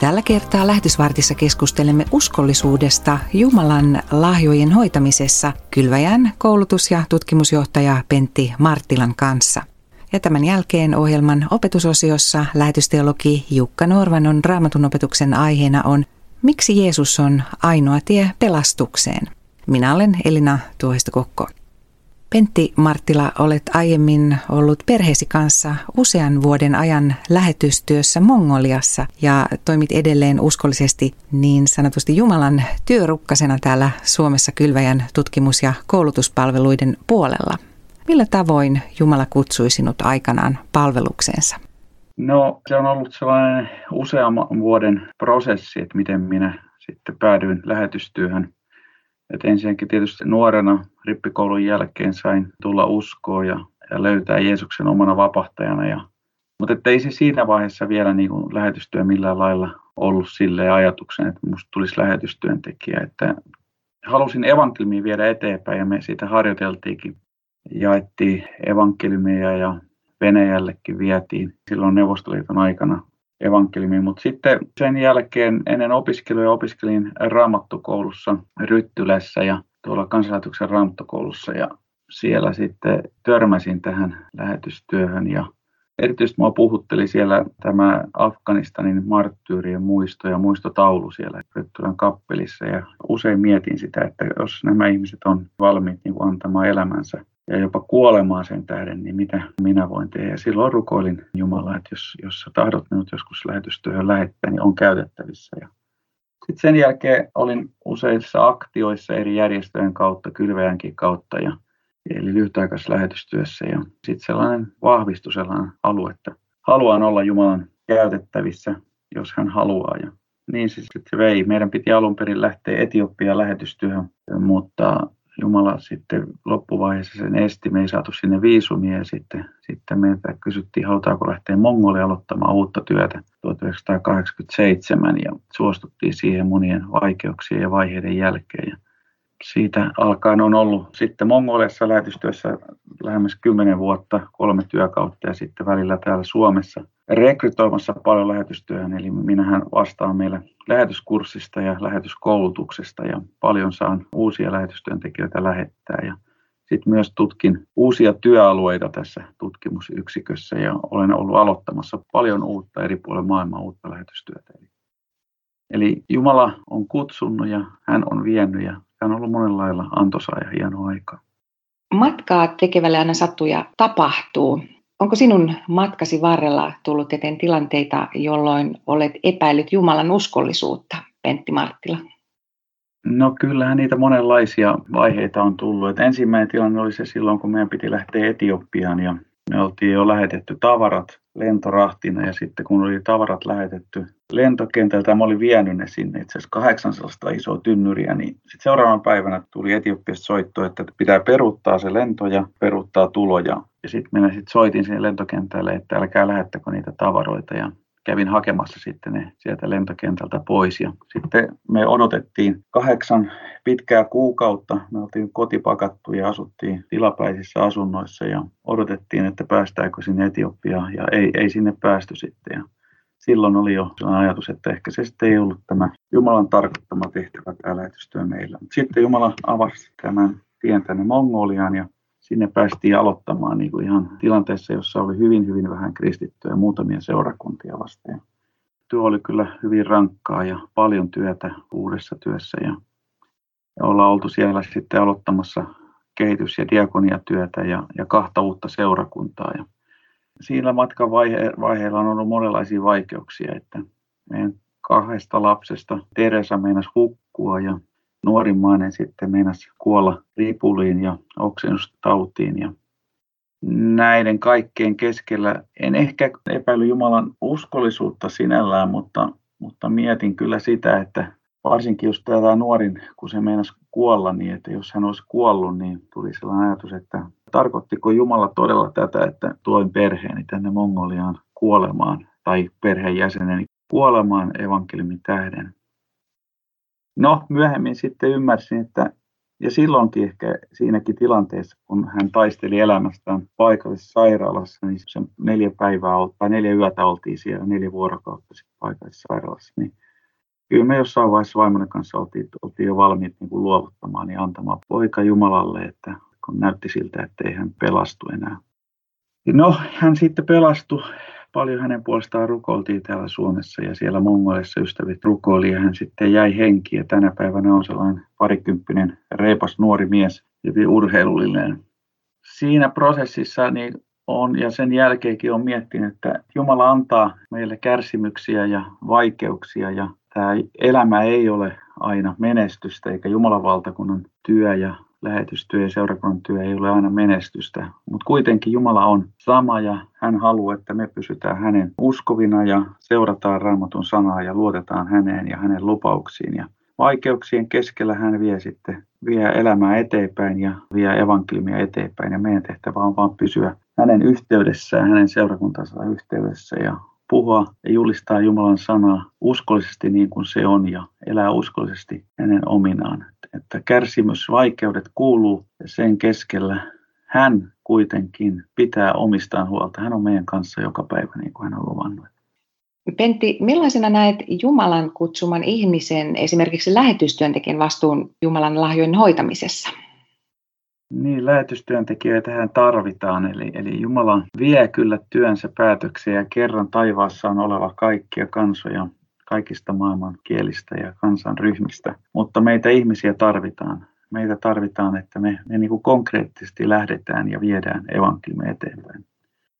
Tällä kertaa lähetysvartissa keskustelemme uskollisuudesta Jumalan lahjojen hoitamisessa Kylväjän koulutus- ja tutkimusjohtaja Pentti Marttilan kanssa. Ja tämän jälkeen ohjelman opetusosiossa lähetysteologi Jukka Norvanon raamatun opetuksen aiheena on Miksi Jeesus on ainoa tie pelastukseen? Minä olen Elina Tuohisto-Kokko. Pentti Marttila, olet aiemmin ollut perheesi kanssa usean vuoden ajan lähetystyössä Mongoliassa ja toimit edelleen uskollisesti niin sanotusti Jumalan työrukkasena täällä Suomessa Kylväjän tutkimus- ja koulutuspalveluiden puolella. Millä tavoin Jumala kutsui sinut aikanaan palvelukseensa? No se on ollut sellainen useamman vuoden prosessi, että miten minä sitten päädyin lähetystyöhön. Et ensinnäkin tietysti nuorena rippikoulun jälkeen sain tulla uskoon ja, ja löytää Jeesuksen omana vapahtajana. Ja, mutta ei se siinä vaiheessa vielä niin kuin lähetystyö millään lailla ollut sille ajatuksen, että minusta tulisi lähetystyöntekijä. Että halusin evankeliumia viedä eteenpäin ja me siitä harjoiteltiinkin. Jaettiin evankeliumia ja Venäjällekin vietiin silloin Neuvostoliiton aikana evankeliumi, mutta sitten sen jälkeen ennen opiskeluja opiskelin raamattukoulussa Ryttylässä ja tuolla kansanlähetyksen raamattukoulussa ja siellä sitten törmäsin tähän lähetystyöhön ja erityisesti minua puhutteli siellä tämä Afganistanin marttyyrien muisto ja muistotaulu siellä Ryttylän kappelissa ja usein mietin sitä, että jos nämä ihmiset on valmiit niin antamaan elämänsä ja jopa kuolemaan sen tähden, niin mitä minä voin tehdä. Ja silloin rukoilin Jumalaa, että jos, jos sä tahdot minut joskus lähetystyöhön lähettää, niin on käytettävissä. Ja sitten sen jälkeen olin useissa aktioissa eri järjestöjen kautta, kylveänkin kautta, ja, eli lyhytaikaisessa lähetystyössä. Ja sitten sellainen vahvistui sellainen alue, että haluan olla Jumalan käytettävissä, jos hän haluaa. Ja niin se sitten vei. Meidän piti alun perin lähteä Etiopiaan lähetystyöhön, mutta Jumala sitten loppuvaiheessa sen esti. Me ei saatu sinne viisumia ja sitten, sitten meiltä kysyttiin, halutaanko lähteä Mongolia aloittamaan uutta työtä 1987 ja suostuttiin siihen monien vaikeuksien ja vaiheiden jälkeen. Ja siitä alkaen on ollut sitten Mongoliassa lähetystyössä lähemmäs 10 vuotta, kolme työkautta ja sitten välillä täällä Suomessa rekrytoimassa paljon lähetystyöhön. Eli minähän vastaan meillä lähetyskurssista ja lähetyskoulutuksesta ja paljon saan uusia lähetystyöntekijöitä lähettää. Ja sitten myös tutkin uusia työalueita tässä tutkimusyksikössä ja olen ollut aloittamassa paljon uutta eri puolilla maailmaa uutta lähetystyötä. Eli Jumala on kutsunut ja hän on vienyt ja hän on ollut monella lailla antoisaa ja hienoa aikaa. Matkaa tekevälle aina sattuu ja tapahtuu. Onko sinun matkasi varrella tullut eteen tilanteita, jolloin olet epäillyt Jumalan uskollisuutta, Pentti Marttila? No kyllähän niitä monenlaisia vaiheita on tullut. Et ensimmäinen tilanne oli se silloin, kun meidän piti lähteä Etiopiaan ja me oltiin jo lähetetty tavarat lentorahtina ja sitten kun oli tavarat lähetetty lentokentältä, mä olin vienyt ne sinne itse asiassa 800 isoa tynnyriä, niin sitten seuraavana päivänä tuli Etiopiasta soitto, että pitää peruuttaa se lento ja peruuttaa tuloja. Ja sitten minä sitten soitin sinne lentokentälle, että älkää lähettäkö niitä tavaroita ja kävin hakemassa sitten ne sieltä lentokentältä pois. Ja sitten me odotettiin kahdeksan pitkää kuukautta. Me oltiin kotipakattu ja asuttiin tilapäisissä asunnoissa ja odotettiin, että päästäänkö sinne Etiopiaan ja ei, ei sinne päästy sitten. Ja silloin oli jo ajatus, että ehkä se sitten ei ollut tämä Jumalan tarkoittama tehtävä tämä lähetystyö meillä. Sitten Jumala avasi tämän tien tänne Mongoliaan ja sinne päästiin aloittamaan niin kuin ihan tilanteessa, jossa oli hyvin, hyvin vähän kristittyä ja muutamia seurakuntia vastaan. Työ oli kyllä hyvin rankkaa ja paljon työtä uudessa työssä ja, ja ollaan oltu siellä sitten aloittamassa kehitys- ja diakoniatyötä ja, ja kahta uutta seurakuntaa. Ja siinä matkan vaihe, vaiheella on ollut monenlaisia vaikeuksia, että meidän kahdesta lapsesta Teresa meinasi hukkua ja nuorimmainen sitten meinasi kuolla ripuliin ja oksennustautiin. Ja näiden kaikkeen keskellä en ehkä epäily Jumalan uskollisuutta sinällään, mutta, mutta mietin kyllä sitä, että varsinkin jos tämä nuorin, kun se meinasi kuolla, niin että jos hän olisi kuollut, niin tuli sellainen ajatus, että tarkoittiko Jumala todella tätä, että toin perheeni tänne Mongoliaan kuolemaan tai perheenjäseneni kuolemaan evankeliumin tähden. No, myöhemmin sitten ymmärsin, että Ja silloinkin ehkä siinäkin tilanteessa, kun hän taisteli elämästään paikallisessa sairaalassa, niin se neljä päivää tai neljä yötä oltiin siellä, neljä vuorokautta paikallisessa sairaalassa, niin kyllä me jossain vaiheessa vaimon kanssa oltiin, oltiin jo valmiit niin kuin luovuttamaan ja antamaan poika Jumalalle, että kun näytti siltä, että ei hän pelastu enää. No, hän sitten pelastui. Paljon hänen puolestaan rukoiltiin täällä Suomessa ja siellä Mongoleissa ystävät rukoili ja hän sitten jäi henkiin. Ja tänä päivänä on sellainen parikymppinen reipas nuori mies, hyvin urheilullinen. Siinä prosessissa niin on ja sen jälkeenkin on miettinyt, että Jumala antaa meille kärsimyksiä ja vaikeuksia ja tämä elämä ei ole aina menestystä eikä Jumalan valtakunnan työ ja lähetystyö ja seurakunnan työ ei ole aina menestystä, mutta kuitenkin Jumala on sama ja hän haluaa, että me pysytään hänen uskovina ja seurataan raamatun sanaa ja luotetaan häneen ja hänen lupauksiin. Ja vaikeuksien keskellä hän vie sitten vie elämää eteenpäin ja vie evankeliumia eteenpäin ja meidän tehtävä on vain pysyä hänen yhteydessään, hänen seurakuntansa yhteydessä ja puhua ja julistaa Jumalan sanaa uskollisesti niin kuin se on ja elää uskollisesti hänen ominaan. Että kärsimys, vaikeudet kuuluu sen keskellä hän kuitenkin pitää omistaan huolta. Hän on meidän kanssa joka päivä niin kuin hän on luvannut. Pentti, millaisena näet Jumalan kutsuman ihmisen esimerkiksi lähetystyöntekijän vastuun Jumalan lahjojen hoitamisessa? Niin, lähetystyöntekijöitä tähän tarvitaan, eli, eli Jumala vie kyllä työnsä päätöksiä ja kerran taivaassa on oleva kaikkia kansoja kaikista maailman kielistä ja kansanryhmistä, mutta meitä ihmisiä tarvitaan. Meitä tarvitaan, että me, me niin kuin konkreettisesti lähdetään ja viedään evankeliumia eteenpäin.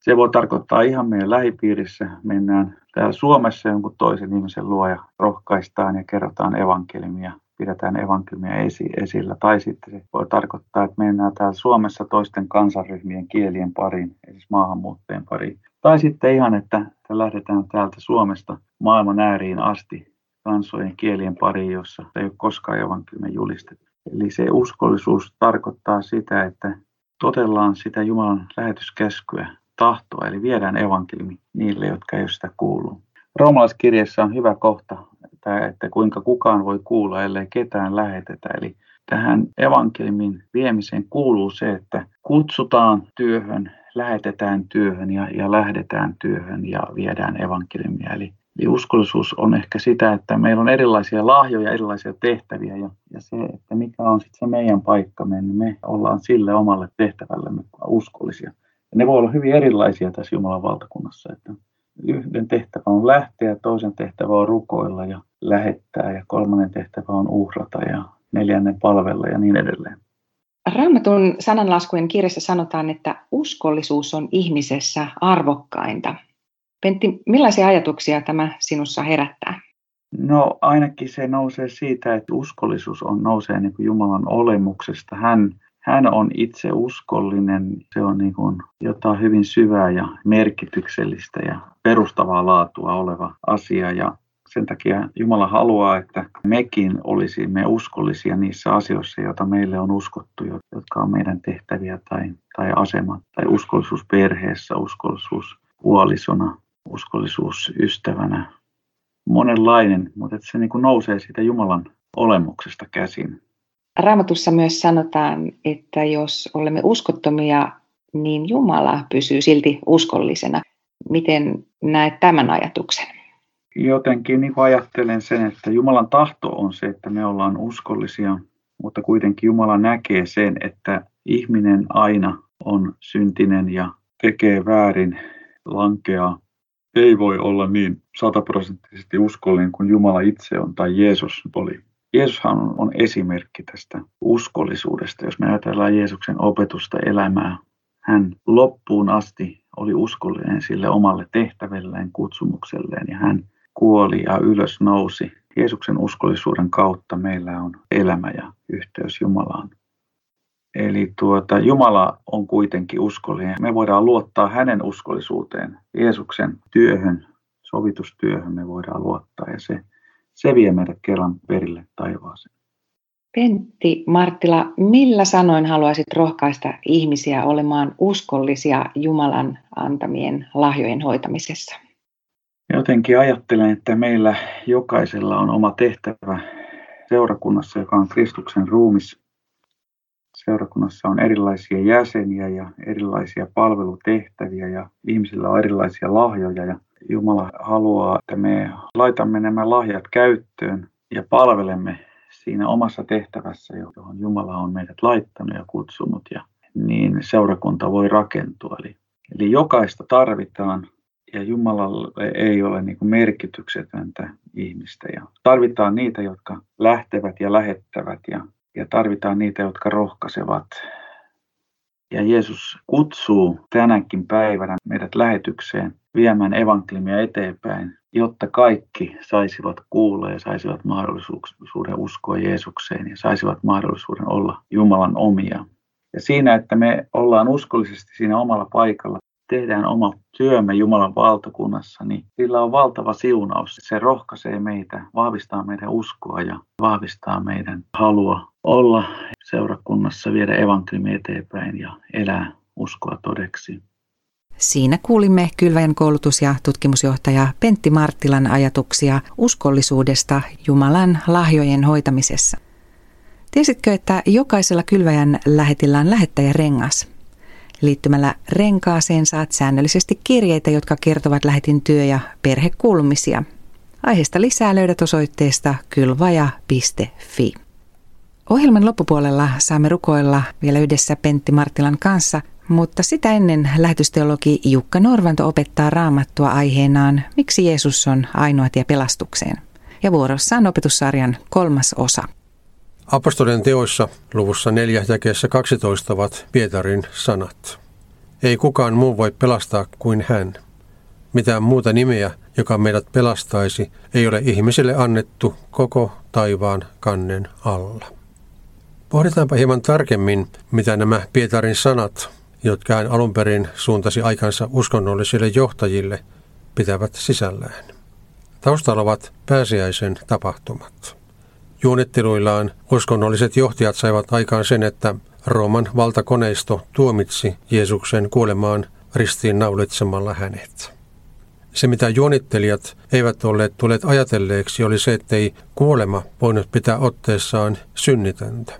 Se voi tarkoittaa ihan meidän lähipiirissä. Mennään täällä Suomessa jonkun toisen ihmisen luo ja rohkaistaan ja kerrotaan evankeliumia pidetään evankeliumia esi- esillä. Tai sitten se voi tarkoittaa, että mennään täällä Suomessa toisten kansanryhmien kielien pariin, siis maahanmuuttajien pariin. Tai sitten ihan, että lähdetään täältä Suomesta maailman ääriin asti kansojen kielien pariin, jossa ei ole koskaan evankeliumia julistettu. Eli se uskollisuus tarkoittaa sitä, että totellaan sitä Jumalan lähetyskäskyä, tahtoa, eli viedään evankeliumi niille, jotka ei ole sitä kuullut. Roomalaiskirjassa on hyvä kohta, että, että kuinka kukaan voi kuulla, ellei ketään lähetetä. Eli tähän evankeliumin viemiseen kuuluu se, että kutsutaan työhön, lähetetään työhön ja, ja lähdetään työhön ja viedään evankeliumia. Eli, eli uskollisuus on ehkä sitä, että meillä on erilaisia lahjoja, erilaisia tehtäviä ja, ja se, että mikä on sitten se meidän paikkamme, niin me ollaan sille omalle tehtävällemme uskollisia. Ja ne voi olla hyvin erilaisia tässä Jumalan valtakunnassa, että yhden tehtävä on lähteä, toisen tehtävä on rukoilla ja lähettää ja kolmannen tehtävä on uhrata ja neljännen palvella ja niin edelleen. Raamatun sananlaskujen kirjassa sanotaan, että uskollisuus on ihmisessä arvokkainta. Pentti, millaisia ajatuksia tämä sinussa herättää? No ainakin se nousee siitä, että uskollisuus on nousee niin kuin Jumalan olemuksesta. Hän hän on itse uskollinen, se on niin kuin jotain hyvin syvää ja merkityksellistä ja perustavaa laatua oleva asia ja sen takia Jumala haluaa, että mekin olisimme uskollisia niissä asioissa, joita meille on uskottu, jotka on meidän tehtäviä tai, tai asema, tai uskollisuus perheessä, uskollisuus puolisona, uskollisuus ystävänä. Monenlainen, mutta että se niin kuin nousee siitä Jumalan olemuksesta käsin. Raamatussa myös sanotaan, että jos olemme uskottomia, niin Jumala pysyy silti uskollisena. Miten näet tämän ajatuksen? Jotenkin niin ajattelen sen, että Jumalan tahto on se, että me ollaan uskollisia, mutta kuitenkin Jumala näkee sen, että ihminen aina on syntinen ja tekee väärin, lankeaa. Ei voi olla niin sataprosenttisesti uskollinen kuin Jumala itse on tai Jeesus oli. Jeesushan on esimerkki tästä uskollisuudesta. Jos me ajatellaan Jeesuksen opetusta elämää, hän loppuun asti oli uskollinen sille omalle tehtävälleen, kutsumukselleen ja hän kuoli ja ylös nousi. Jeesuksen uskollisuuden kautta meillä on elämä ja yhteys Jumalaan. Eli tuota, Jumala on kuitenkin uskollinen. Me voidaan luottaa hänen uskollisuuteen, Jeesuksen työhön, sovitustyöhön me voidaan luottaa ja se se vie meidät kerran perille taivaaseen. Pentti Marttila, millä sanoin haluaisit rohkaista ihmisiä olemaan uskollisia Jumalan antamien lahjojen hoitamisessa? Jotenkin ajattelen, että meillä jokaisella on oma tehtävä seurakunnassa, joka on Kristuksen ruumis. seurakunnassa on erilaisia jäseniä ja erilaisia palvelutehtäviä ja ihmisillä on erilaisia lahjoja ja Jumala haluaa, että me laitamme nämä lahjat käyttöön ja palvelemme siinä omassa tehtävässä, johon Jumala on meidät laittanut ja kutsunut ja niin seurakunta voi rakentua. Eli, eli jokaista tarvitaan ja Jumalalle ei ole niin kuin merkityksetöntä ihmistä. Ja tarvitaan niitä, jotka lähtevät ja lähettävät ja, ja tarvitaan niitä, jotka rohkaisevat. Ja Jeesus kutsuu tänäkin päivänä meidät lähetykseen viemään evankeliumia eteenpäin, jotta kaikki saisivat kuulla ja saisivat mahdollisuuden uskoa Jeesukseen ja saisivat mahdollisuuden olla Jumalan omia. Ja siinä, että me ollaan uskollisesti siinä omalla paikalla, tehdään oma työmme Jumalan valtakunnassa, niin sillä on valtava siunaus. Se rohkaisee meitä, vahvistaa meidän uskoa ja vahvistaa meidän halua olla seurakunnassa, viedä evankeliumi eteenpäin ja elää uskoa todeksi. Siinä kuulimme Kylväjän koulutus- ja tutkimusjohtaja Pentti Marttilan ajatuksia uskollisuudesta Jumalan lahjojen hoitamisessa. Tiesitkö, että jokaisella Kylväjän lähetillä on lähettäjärengas? Liittymällä renkaaseen saat säännöllisesti kirjeitä, jotka kertovat lähetin työ- ja perhekulmisia. Aiheesta lisää löydät osoitteesta kylvaja.fi. Ohjelman loppupuolella saamme rukoilla vielä yhdessä Pentti Martilan kanssa, mutta sitä ennen lähetysteologi Jukka Norvanto opettaa raamattua aiheenaan Miksi Jeesus on ainoa tie pelastukseen. Ja vuorossa on opetussarjan kolmas osa. Apostolien teoissa luvussa 4 jakeessa 12 ovat Pietarin sanat. Ei kukaan muu voi pelastaa kuin hän. Mitään muuta nimeä, joka meidät pelastaisi, ei ole ihmisille annettu koko taivaan kannen alla. Pohditaanpa hieman tarkemmin, mitä nämä Pietarin sanat, jotka hän alun perin suuntasi aikansa uskonnollisille johtajille, pitävät sisällään. Taustalla ovat pääsiäisen tapahtumat. Juonitteluillaan uskonnolliset johtajat saivat aikaan sen, että Rooman valtakoneisto tuomitsi Jeesuksen kuolemaan ristiin naulitsemalla hänet. Se, mitä juonittelijat eivät olleet tulleet ajatelleeksi, oli se, ettei kuolema voinut pitää otteessaan synnitöntä.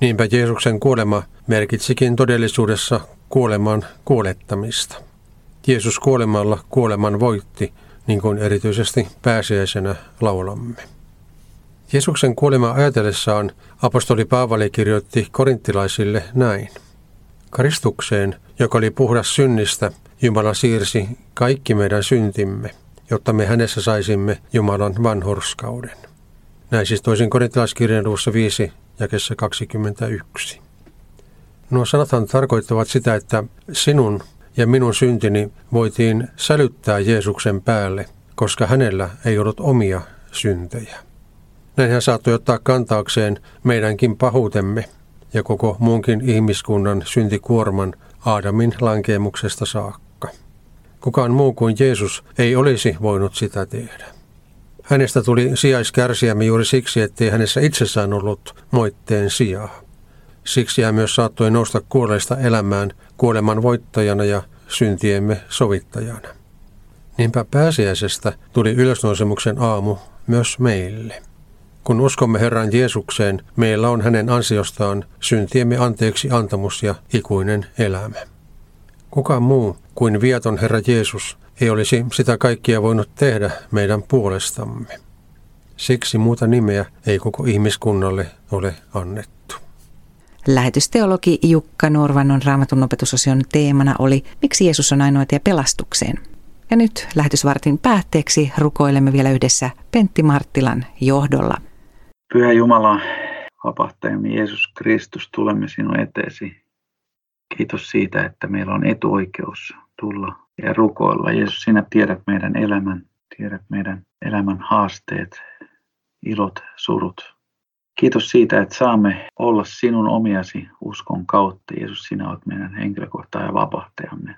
Niinpä Jeesuksen kuolema merkitsikin todellisuudessa kuoleman kuolettamista. Jeesus kuolemalla kuoleman voitti, niin kuin erityisesti pääsiäisenä laulamme. Jeesuksen kuolema ajatellessaan apostoli Paavali kirjoitti korinttilaisille näin. Kristukseen, joka oli puhdas synnistä, Jumala siirsi kaikki meidän syntimme, jotta me hänessä saisimme Jumalan vanhurskauden. Näin siis toisin korinttilaiskirjan luvussa 5 jakessa 21. Nuo sanathan tarkoittavat sitä, että sinun ja minun syntini voitiin sälyttää Jeesuksen päälle, koska hänellä ei ollut omia syntejä. Näin hän saattoi ottaa kantaakseen meidänkin pahuutemme ja koko muunkin ihmiskunnan syntikuorman Aadamin lankeemuksesta saakka. Kukaan muu kuin Jeesus ei olisi voinut sitä tehdä. Hänestä tuli sijaiskärsiämme juuri siksi, ettei hänessä itsessään ollut moitteen sijaa. Siksi hän myös saattoi nousta kuolleista elämään kuoleman voittajana ja syntiemme sovittajana. Niinpä pääsiäisestä tuli ylösnousemuksen aamu myös meille. Kun uskomme Herran Jeesukseen, meillä on hänen ansiostaan syntiemme anteeksi antamus ja ikuinen elämä. Kuka muu kuin viaton Herra Jeesus ei olisi sitä kaikkia voinut tehdä meidän puolestamme. Siksi muuta nimeä ei koko ihmiskunnalle ole annettu. Lähetysteologi Jukka Norvannon raamatun opetusosion teemana oli Miksi Jeesus on ainoa tie pelastukseen? Ja nyt lähetysvartin päätteeksi rukoilemme vielä yhdessä Pentti Marttilan johdolla. Pyhä Jumala, vapahtajamme Jeesus Kristus, tulemme sinun eteesi. Kiitos siitä, että meillä on etuoikeus tulla ja rukoilla. Jeesus, sinä tiedät meidän elämän, tiedät meidän elämän haasteet, ilot, surut. Kiitos siitä, että saamme olla sinun omiasi uskon kautta. Jeesus, sinä olet meidän henkilökohtainen vapahtajamme.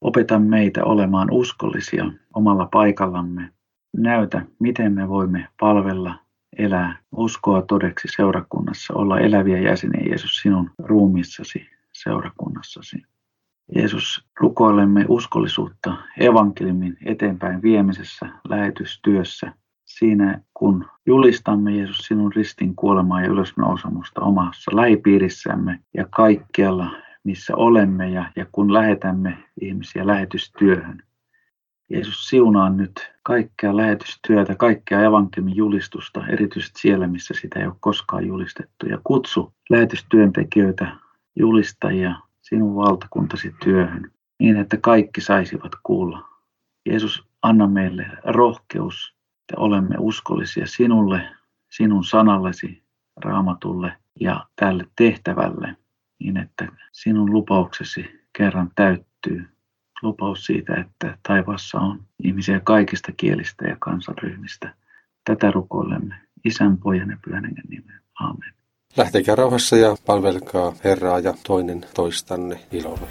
Opeta meitä olemaan uskollisia omalla paikallamme. Näytä, miten me voimme palvella elää uskoa todeksi seurakunnassa, olla eläviä jäseniä Jeesus sinun ruumissasi seurakunnassasi. Jeesus, rukoilemme uskollisuutta evankeliumin eteenpäin viemisessä, lähetystyössä siinä, kun julistamme Jeesus sinun ristin kuolemaa ja ylösnousemusta omassa lähipiirissämme ja kaikkialla, missä olemme ja, ja kun lähetämme ihmisiä lähetystyöhön. Jeesus siunaa nyt kaikkea lähetystyötä, kaikkea evankeliumin julistusta, erityisesti siellä, missä sitä ei ole koskaan julistettu. Ja kutsu lähetystyöntekijöitä, julistajia sinun valtakuntasi työhön, niin että kaikki saisivat kuulla. Jeesus, anna meille rohkeus, että olemme uskollisia sinulle, sinun sanallesi, raamatulle ja tälle tehtävälle, niin että sinun lupauksesi kerran täyttyy lupaus siitä, että taivaassa on ihmisiä kaikista kielistä ja kansanryhmistä. Tätä rukoilemme Isän, Pojan ja Pyhän Hengen nimeen. Aamen. Lähtekää rauhassa ja palvelkaa Herraa ja toinen toistanne ilolla.